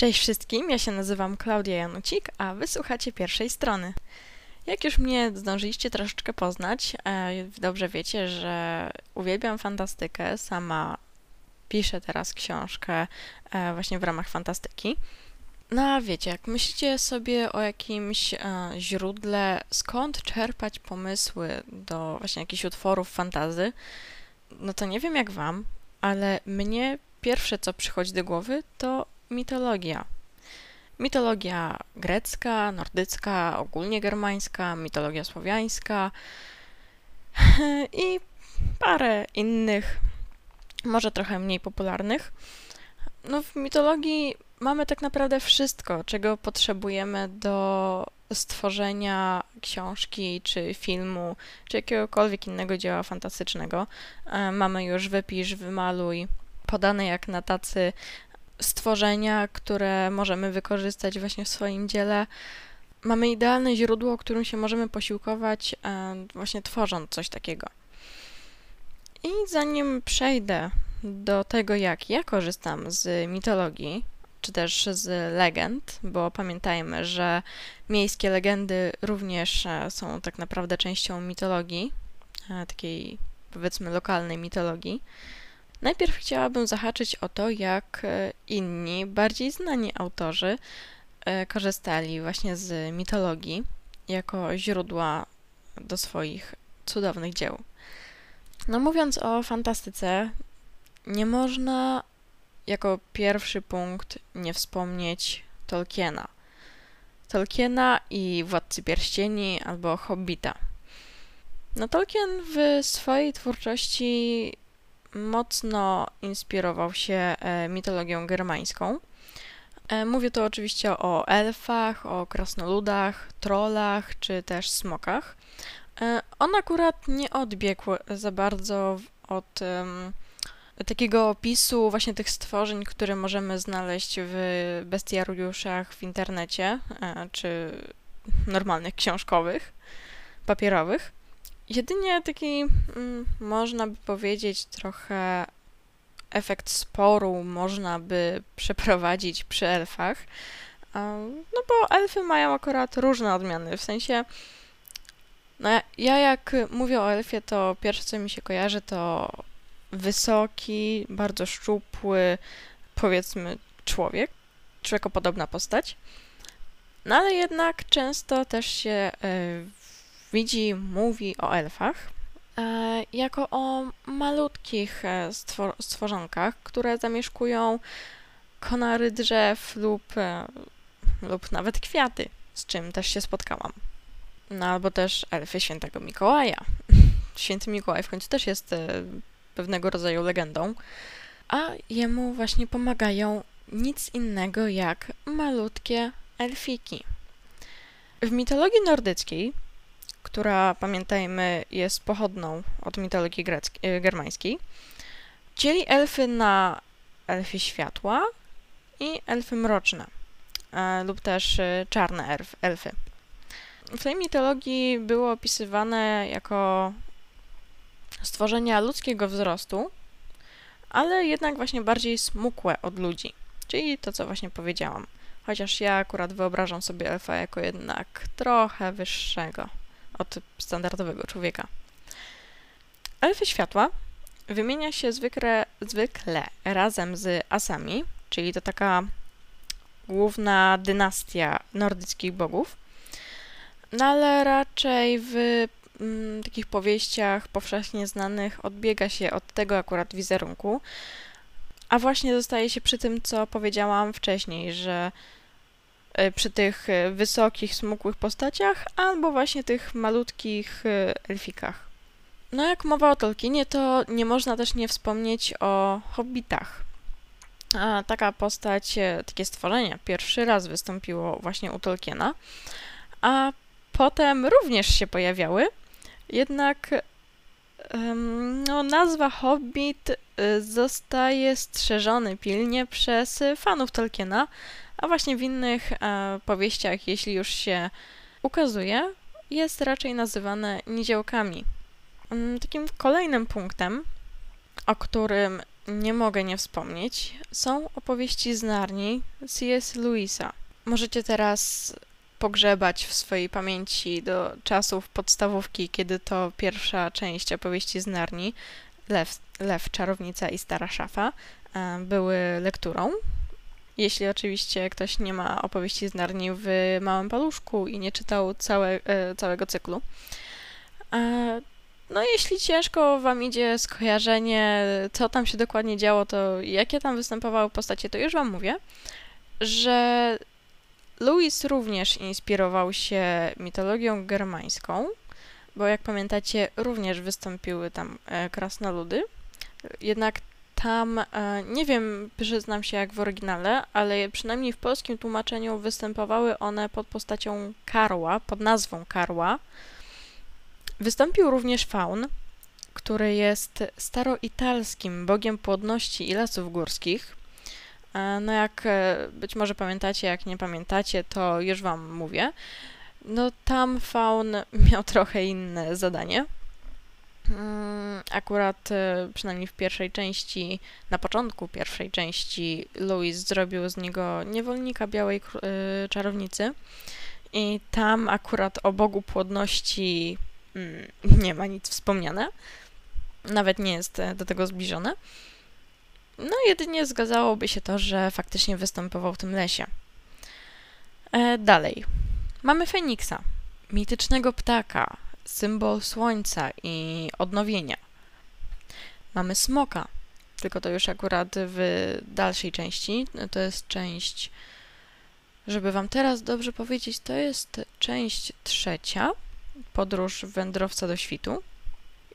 Cześć wszystkim, ja się nazywam Klaudia Janucik, a wysłuchacie pierwszej strony. Jak już mnie zdążyliście troszeczkę poznać, e, dobrze wiecie, że uwielbiam fantastykę. Sama piszę teraz książkę e, właśnie w ramach fantastyki. No a wiecie, jak myślicie sobie o jakimś e, źródle, skąd czerpać pomysły do właśnie jakichś utworów fantazy, no to nie wiem jak wam, ale mnie pierwsze co przychodzi do głowy to mitologia. Mitologia grecka, nordycka, ogólnie germańska, mitologia słowiańska i parę innych, może trochę mniej popularnych. No, w mitologii mamy tak naprawdę wszystko, czego potrzebujemy do stworzenia książki, czy filmu, czy jakiegokolwiek innego dzieła fantastycznego. E, mamy już wypisz, wymaluj, podane jak na tacy stworzenia, które możemy wykorzystać właśnie w swoim dziele. Mamy idealne źródło, którym się możemy posiłkować, e, właśnie tworząc coś takiego. I zanim przejdę do tego, jak ja korzystam z mitologii, czy też z legend, bo pamiętajmy, że miejskie legendy również e, są tak naprawdę częścią mitologii, e, takiej powiedzmy lokalnej mitologii. Najpierw chciałabym zahaczyć o to, jak e, inni, bardziej znani autorzy korzystali właśnie z mitologii jako źródła do swoich cudownych dzieł. No mówiąc o fantastyce, nie można jako pierwszy punkt nie wspomnieć Tolkiena. Tolkiena i Władcy Pierścieni albo Hobbita. No Tolkien w swojej twórczości mocno inspirował się e, mitologią germańską. E, mówię tu oczywiście o elfach, o krasnoludach, trollach czy też smokach. E, on akurat nie odbiegł za bardzo od takiego opisu właśnie tych stworzeń, które możemy znaleźć w bestiariuszach w internecie, czy normalnych książkowych, papierowych. Jedynie taki, mm, można by powiedzieć, trochę efekt sporu można by przeprowadzić przy elfach. No bo elfy mają akurat różne odmiany, w sensie no ja jak mówię o elfie, to pierwsze co mi się kojarzy to wysoki, bardzo szczupły, powiedzmy, człowiek, człowiekopodobna postać. No ale jednak często też się y, widzi, mówi o elfach y, jako o malutkich e, stwor stworzonkach, które zamieszkują konary drzew lub, y, lub nawet kwiaty, z czym też się spotkałam. No albo też elfy świętego Mikołaja. Święty Mikołaj w końcu też jest pewnego rodzaju legendą, a jemu właśnie pomagają nic innego jak malutkie elfiki. W mitologii nordyckiej, która pamiętajmy jest pochodną od mitologii greckiej, germańskiej, dzieli elfy na elfy światła i elfy mroczne, e, lub też e, czarne elf, elfy. W tej mitologii było opisywane jako stworzenia ludzkiego wzrostu, ale jednak właśnie bardziej smukłe od ludzi, czyli to, co właśnie powiedziałam. Chociaż ja akurat wyobrażam sobie elfa jako jednak trochę wyższego od standardowego człowieka. Elfy światła wymienia się zwykle, zwykle razem z asami, czyli to taka główna dynastia nordyckich bogów, no ale raczej w mm, takich powieściach powszechnie znanych odbiega się od tego akurat wizerunku, a właśnie zostaje się przy tym, co powiedziałam wcześniej, że przy tych e, wysokich, smukłych postaciach, albo właśnie tych malutkich e, elfikach. No jak mowa o Tolkienie, to nie można też nie wspomnieć o hobbitach. A taka postać, takie stworzenie pierwszy raz wystąpiło właśnie u Tolkiena, a potem również się pojawiały, jednak no, nazwa Hobbit zostaje strzeżony pilnie przez fanów Tolkiena, a właśnie w innych e, powieściach, jeśli już się ukazuje, jest raczej nazywane niziołkami. Takim kolejnym punktem, o którym nie mogę nie wspomnieć, są opowieści z Narni C.S. Lewisa. Możecie teraz pogrzebać w swojej pamięci do czasów podstawówki, kiedy to pierwsza część opowieści z Narni, Lew, Lew Czarownica i Stara Szafa, e, były lekturą. Jeśli oczywiście ktoś nie ma opowieści z Narni w małym paluszku i nie czytał całe, e, całego cyklu. E, no, jeśli ciężko wam idzie skojarzenie, co tam się dokładnie działo, to jakie tam występowały postacie, to już wam mówię, że Louis również inspirował się mitologią germańską, bo jak pamiętacie, również wystąpiły tam e, krasnoludy. Jednak tam, e, nie wiem, przyznam się jak w oryginale, ale przynajmniej w polskim tłumaczeniu występowały one pod postacią karła, pod nazwą karła. Wystąpił również faun, który jest staroitalskim bogiem płodności i lasów górskich. E, no jak e, być może pamiętacie, jak nie pamiętacie, to już wam mówię. No tam faun miał trochę inne zadanie. Mm, akurat e, przynajmniej w pierwszej części, na początku pierwszej części, Louis zrobił z niego niewolnika białej czarownicy. I tam akurat o Bogu płodności mm, nie ma nic wspomniane. Nawet nie jest do tego zbliżone. No, jedynie zgadzałoby się to, że faktycznie występował w tym lesie. E, dalej. Mamy Feniksa, mitycznego ptaka, symbol słońca i odnowienia. Mamy smoka, tylko to już akurat w dalszej części. To jest część, żeby Wam teraz dobrze powiedzieć, to jest część trzecia, podróż wędrowca do świtu.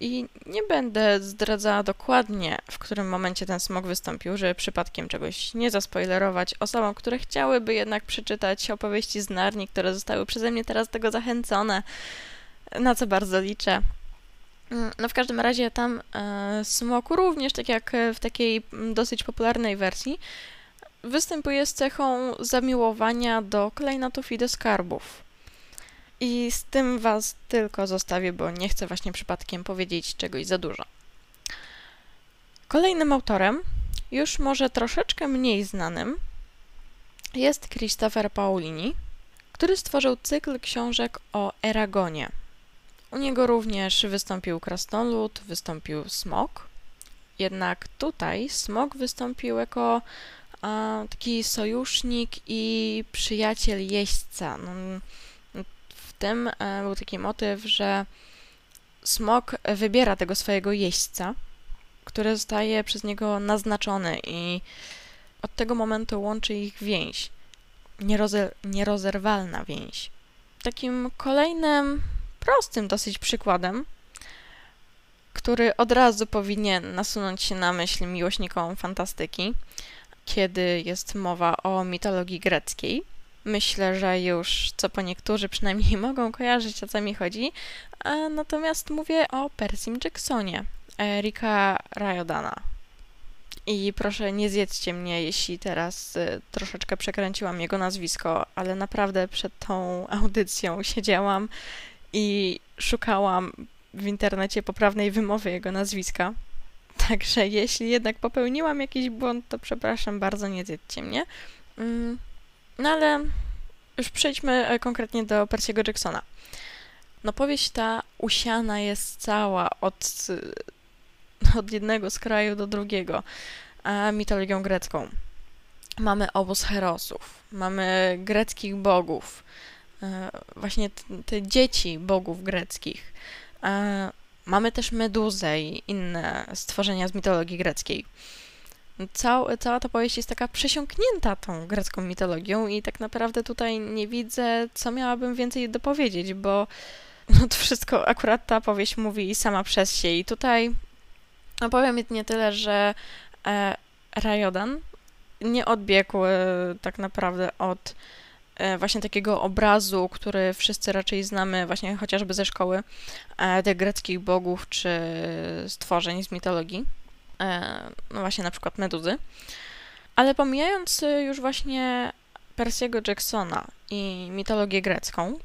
I nie będę zdradzała dokładnie, w którym momencie ten smog wystąpił, żeby przypadkiem czegoś nie zaspoilerować osobom, które chciałyby jednak przeczytać opowieści z Narni, które zostały przeze mnie teraz tego zachęcone, na co bardzo liczę. Mm, no w każdym razie tam e, smok również, tak jak w takiej dosyć popularnej wersji, występuje z cechą zamiłowania do klejnotów i do skarbów. I z tym Was tylko zostawię, bo nie chcę właśnie przypadkiem powiedzieć czegoś za dużo. Kolejnym autorem, już może troszeczkę mniej znanym, jest Christopher Paolini, który stworzył cykl książek o Eragonie. U niego również wystąpił krasnolud, wystąpił smok. Jednak tutaj smok wystąpił jako a, taki sojusznik i przyjaciel jeźdźca. No, tym e, był taki motyw, że smok wybiera tego swojego jeźdźca, który zostaje przez niego naznaczony i od tego momentu łączy ich więź. Nierozer nierozerwalna więź. Takim kolejnym, prostym dosyć przykładem, który od razu powinien nasunąć się na myśl miłośnikom fantastyki, kiedy jest mowa o mitologii greckiej, myślę, że już co po niektórzy przynajmniej mogą kojarzyć o co mi chodzi. natomiast mówię o Persim Jacksonie, Erika Riodana. I proszę nie zjedzcie mnie, jeśli teraz y, troszeczkę przekręciłam jego nazwisko, ale naprawdę przed tą audycją siedziałam i szukałam w internecie poprawnej wymowy jego nazwiska. Także jeśli jednak popełniłam jakiś błąd, to przepraszam bardzo, nie zjedzcie mnie. Mm. No ale już przejdźmy e, konkretnie do Percy'ego Jacksona. No powieść ta usiana jest cała od, od jednego z kraju do drugiego a mitologią grecką. Mamy obóz herosów, mamy greckich bogów, właśnie te dzieci bogów greckich. E, mamy też meduzę i inne stworzenia z mitologii greckiej cał, cała ta powieść jest taka przesiąknięta tą grecką mitologią i tak naprawdę tutaj nie widzę, co miałabym więcej dopowiedzieć, bo no to wszystko, akurat ta powieść mówi sama przez się i tutaj opowiem jedynie tyle, że e, Rajodan nie odbiegł e, tak naprawdę od e, właśnie takiego obrazu, który wszyscy raczej znamy właśnie chociażby ze szkoły, e, tych greckich bogów czy stworzeń z mitologii. E, no właśnie na przykład Meduzy. Ale pomijając e, już właśnie Percy'ego Jacksona i mitologię grecką,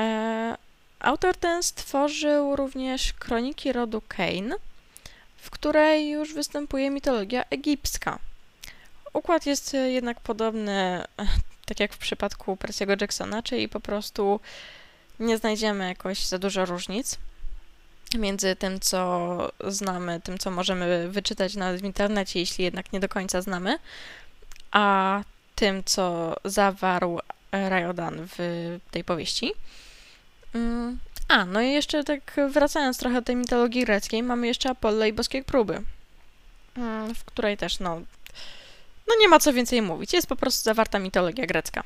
e, autor ten stworzył również kroniki rodu Kane w której już występuje mitologia egipska. Układ jest jednak podobny, tak jak w przypadku Percy'ego Jacksona, czyli po prostu nie znajdziemy jakoś za dużo różnic między tym, co znamy, tym, co możemy wyczytać nawet w internecie, jeśli jednak nie do końca znamy, a tym, co zawarł Rajodan w tej powieści. Mm, a, no i jeszcze tak wracając trochę do tej mitologii greckiej, mamy jeszcze Apollo i boskie próby, mm, w której też, no, no nie ma co więcej mówić, jest po prostu zawarta mitologia grecka.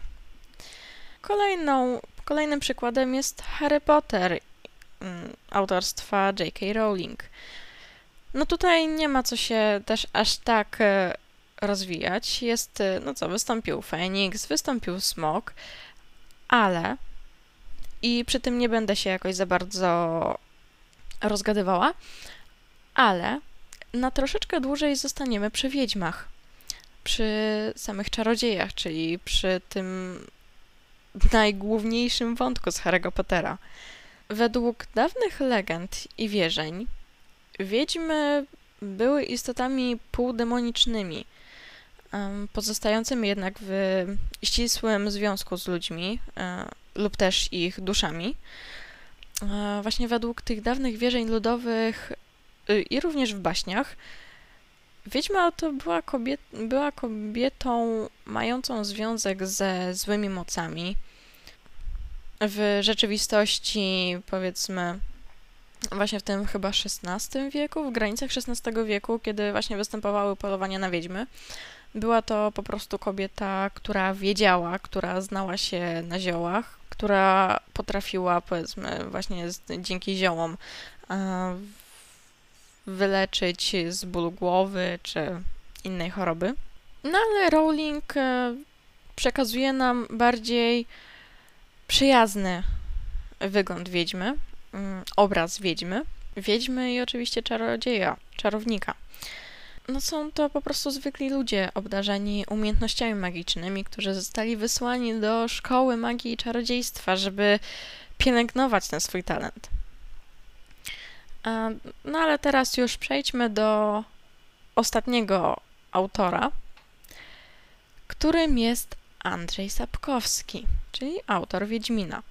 Kolejną, kolejnym przykładem jest Harry Potter mm, autorstwa J.K. Rowling. No tutaj nie ma co się też aż tak e, rozwijać. Jest, e, no co, wystąpił Feniks, wystąpił Smok, ale i przy tym nie będę się jakoś za bardzo rozgadywała, ale na troszeczkę dłużej zostaniemy przy wiedźmach, przy samych czarodziejach, czyli przy tym najgłówniejszym wątku z Harry'ego Pottera. Według dawnych legend i wierzeń, wiedźmy były istotami półdemonicznymi, pozostającymi jednak w ścisłym związku z ludźmi e, lub też ich duszami. E, właśnie według tych dawnych wierzeń ludowych y, i również w baśniach, Wiedźma to była, kobiet, była kobietą mającą związek ze złymi mocami. W rzeczywistości, powiedzmy, właśnie w tym chyba XVI wieku, w granicach XVI wieku, kiedy właśnie występowały polowania na wiedźmy, była to po prostu kobieta, która wiedziała, która znała się na ziołach, która potrafiła, powiedzmy, właśnie z, dzięki ziołom wyleczyć z bólu głowy czy innej choroby. No ale Rowling e, przekazuje nam bardziej przyjazny wygląd wiedźmy, mm, obraz wiedźmy, wiedźmy i oczywiście czarodzieja, czarownika no są to po prostu zwykli ludzie obdarzeni umiejętnościami magicznymi, którzy zostali wysłani do szkoły magii i czarodziejstwa, żeby pielęgnować ten swój talent. No ale teraz już przejdźmy do ostatniego autora, którym jest Andrzej Sapkowski, czyli autor Wiedźmina.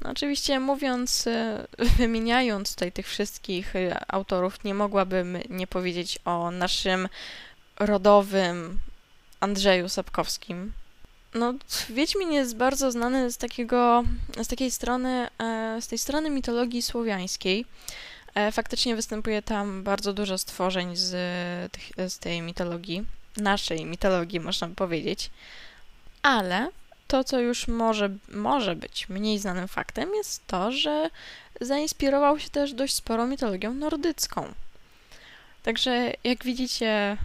No oczywiście mówiąc, e, wymieniając tutaj tych wszystkich e, autorów, nie mogłabym nie powiedzieć o naszym rodowym Andrzeju Sapkowskim. No, Wiedźmin jest bardzo znany z takiego, z takiej strony, e, z tej strony mitologii słowiańskiej. Faktycznie występuje tam bardzo dużo stworzeń z, z tej mitologii, naszej mitologii, można powiedzieć. Ale to, co już może, może być mniej znanym faktem, jest to, że zainspirował się też dość sporo mitologią nordycką. Także, jak widzicie,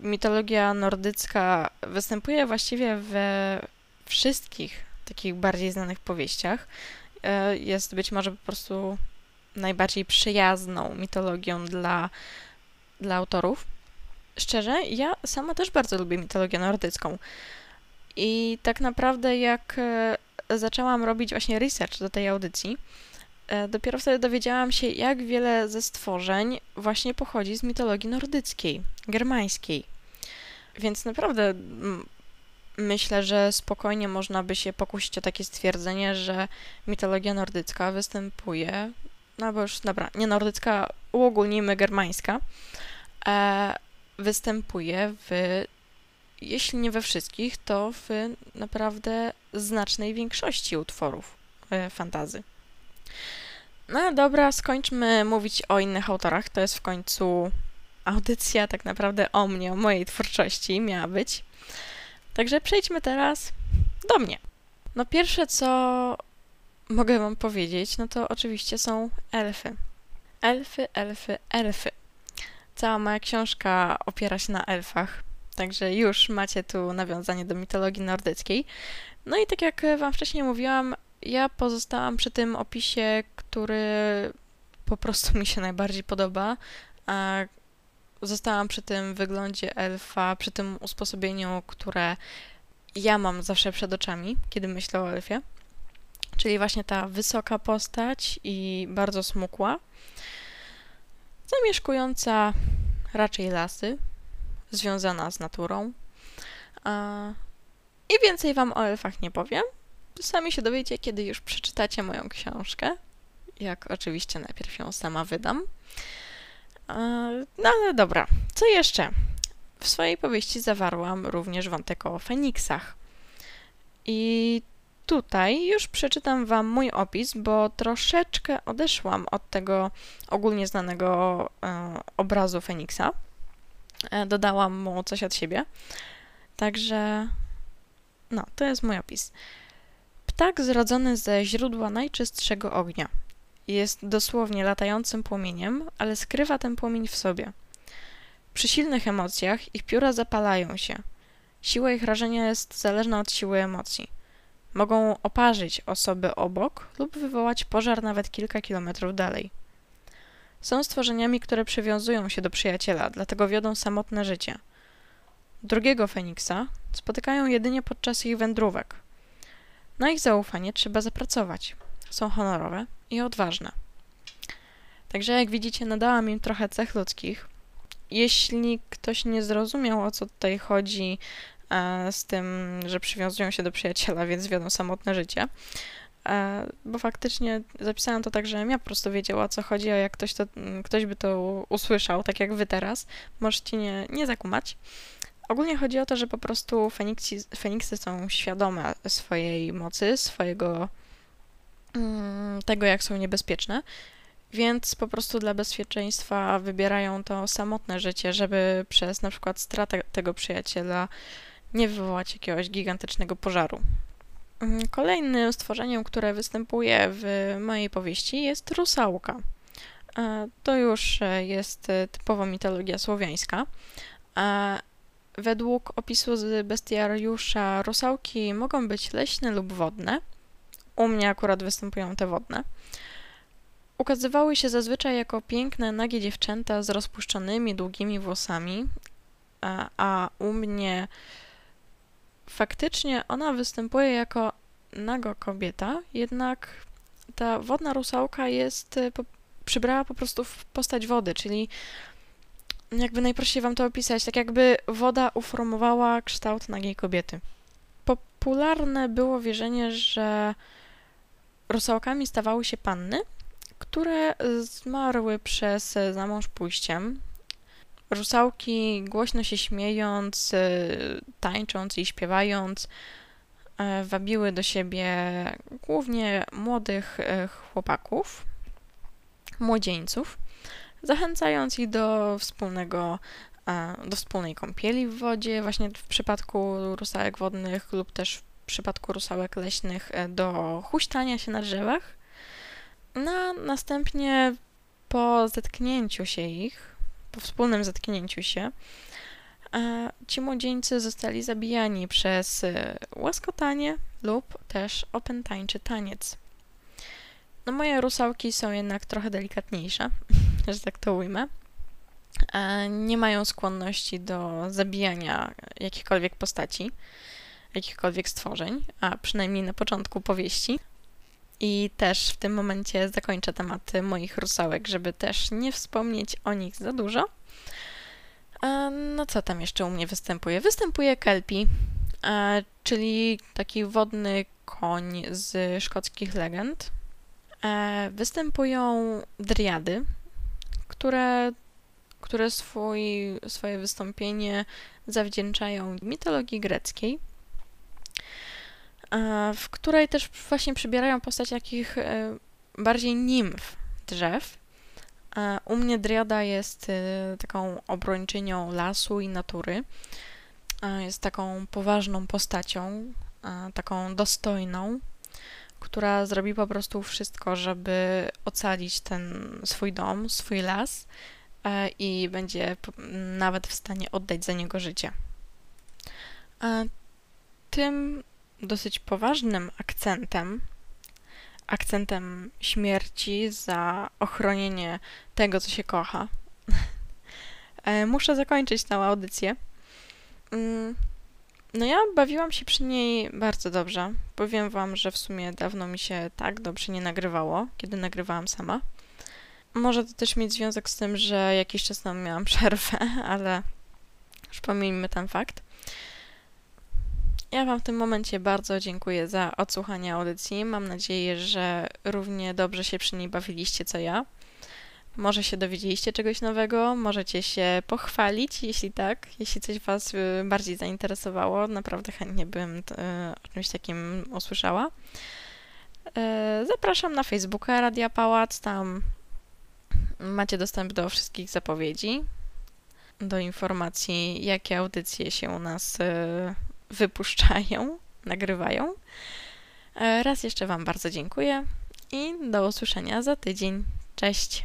mitologia nordycka występuje właściwie we wszystkich takich bardziej znanych powieściach. E, jest być może po prostu najbardziej przyjazną mitologią dla, dla autorów. Szczerze, ja sama też bardzo lubię mitologię nordycką. I tak naprawdę, jak e, zaczęłam robić właśnie research do tej audycji, e, dopiero wtedy dowiedziałam się, jak wiele ze stworzeń właśnie pochodzi z mitologii nordyckiej, germańskiej. Więc naprawdę myślę, że spokojnie można by się pokusić o takie stwierdzenie, że mitologia nordycka występuje, no bo już, dobra, nie nordycka, uogólnijmy germańska, e, występuje w jeśli nie we wszystkich, to w naprawdę znacznej większości utworów e, fantazy. No dobra, skończmy mówić o innych autorach. To jest w końcu audycja tak naprawdę o mnie, o mojej twórczości miała być. Także przejdźmy teraz do mnie. No pierwsze, co mogę wam powiedzieć, no to oczywiście są elfy. Elfy, elfy, elfy. Cała moja książka opiera się na elfach. Także już macie tu nawiązanie do mitologii nordyckiej. No i tak jak Wam wcześniej mówiłam, ja pozostałam przy tym opisie, który po prostu mi się najbardziej podoba. A zostałam przy tym wyglądzie elfa, przy tym usposobieniu, które ja mam zawsze przed oczami, kiedy myślę o elfie. Czyli właśnie ta wysoka postać i bardzo smukła. zamieszkująca raczej lasy, związana z naturą. I więcej Wam o elfach nie powiem. Sami się dowiecie, kiedy już przeczytacie moją książkę. Jak oczywiście najpierw ją sama wydam. No ale dobra, co jeszcze? W swojej powieści zawarłam również wątek o Feniksach. I tutaj już przeczytam Wam mój opis, bo troszeczkę odeszłam od tego ogólnie znanego e, obrazu Feniksa. E, dodałam mu coś od siebie. Także, no, to jest mój opis. Ptak zrodzony ze źródła najczystszego ognia. Jest dosłownie latającym płomieniem, ale skrywa ten płomień w sobie. Przy silnych emocjach ich pióra zapalają się. Siła ich rażenia jest zależna od siły emocji. Mogą oparzyć osoby obok lub wywołać pożar nawet kilka kilometrów dalej. Są stworzeniami, które przywiązują się do przyjaciela, dlatego wiodą samotne życie. Drugiego Feniksa spotykają jedynie podczas ich wędrówek. Na ich zaufanie trzeba zapracować. Są honorowe i odważne. Także jak widzicie, nadałam im trochę cech ludzkich. Jeśli ktoś nie zrozumiał, o co tutaj chodzi z tym, że przywiązują się do przyjaciela, więc wiodą samotne życie, e, bo faktycznie zapisałam to tak, żebym ja po prostu wiedziała, o co chodzi, a jak ktoś, to, ktoś by to usłyszał, tak jak wy teraz, możecie nie, nie zakumać. Ogólnie chodzi o to, że po prostu Feniksy, Feniksy są świadome swojej mocy, swojego mm, tego, jak są niebezpieczne, więc po prostu dla bezpieczeństwa wybierają to samotne życie, żeby przez na przykład stratę tego przyjaciela nie wywołać jakiegoś gigantycznego pożaru. Mm, kolejnym stworzeniem, które występuje w mojej powieści jest rusałka. E, to już e, jest e, typowa mitologia słowiańska. Według opisu z bestiariusza rusałki mogą być leśne lub wodne. U mnie akurat występują te wodne. Ukazywały się zazwyczaj jako piękne, nagie dziewczęta z rozpuszczonymi, długimi włosami, a, a u mnie faktycznie ona występuje jako nago kobieta, jednak ta wodna rusałka jest, po, przybrała po prostu postać wody, czyli jakby najprościej wam to opisać, tak jakby woda uformowała kształt nagiej kobiety. Popularne było wierzenie, że rusałkami stawały się panny, które zmarły przez za mąż pójściem. Rusałki głośno się śmiejąc, tańcząc i śpiewając, e, wabiły do siebie głównie młodych e, chłopaków, młodzieńców zachęcając ich do wspólnego e, do wspólnej kąpieli w wodzie, właśnie w przypadku rusałek wodnych lub też w przypadku rusałek leśnych e, do huśtania się na drzewach. No, następnie po zetknięciu się ich, po wspólnym zetknięciu się, e, ci młodzieńcy zostali zabijani przez łaskotanie lub też opętańczy taniec. No moje rusałki są jednak trochę delikatniejsze, że tak to ujmę. E, nie mają skłonności do zabijania jakichkolwiek postaci, jakichkolwiek stworzeń, a przynajmniej na początku powieści. I też w tym momencie zakończę temat moich rusałek, żeby też nie wspomnieć o nich za dużo. No co tam jeszcze u mnie występuje? Występuje Kelpi, czyli taki wodny koń z szkockich legend. Występują driady, które, które swój, swoje wystąpienie zawdzięczają mitologii greckiej, w której też właśnie przybierają postać takich e, bardziej nimf drzew. U mnie Driada jest e, taką obrończynią lasu i natury. Jest taką poważną postacią, taką dostojną, która zrobi po prostu wszystko, żeby ocalić ten swój dom, swój las e, i będzie nawet w stanie oddać za niego życie. Tym dosyć poważnym akcentem, akcentem śmierci za ochronienie tego, co się kocha, e, muszę zakończyć tę audycję. Mm, no ja bawiłam się przy niej bardzo dobrze. Powiem wam, że w sumie dawno mi się tak dobrze nie nagrywało, kiedy nagrywałam sama. Może to też mieć związek z tym, że jakiś czas temu miałam przerwę, ale już pomijmy ten fakt. Ja Wam w tym momencie bardzo dziękuję za odsłuchanie audycji. Mam nadzieję, że równie dobrze się przy niej bawiliście co ja. Może się dowiedzieliście czegoś nowego, możecie się pochwalić, jeśli tak, jeśli coś Was y, bardziej zainteresowało. Naprawdę chętnie bym y, o czymś takim usłyszała. Y, zapraszam na Facebooka Radia Pałac, tam macie dostęp do wszystkich zapowiedzi, do informacji, jakie audycje się u nas wypuszczają, nagrywają. Raz jeszcze Wam bardzo dziękuję i do usłyszenia za tydzień. Cześć!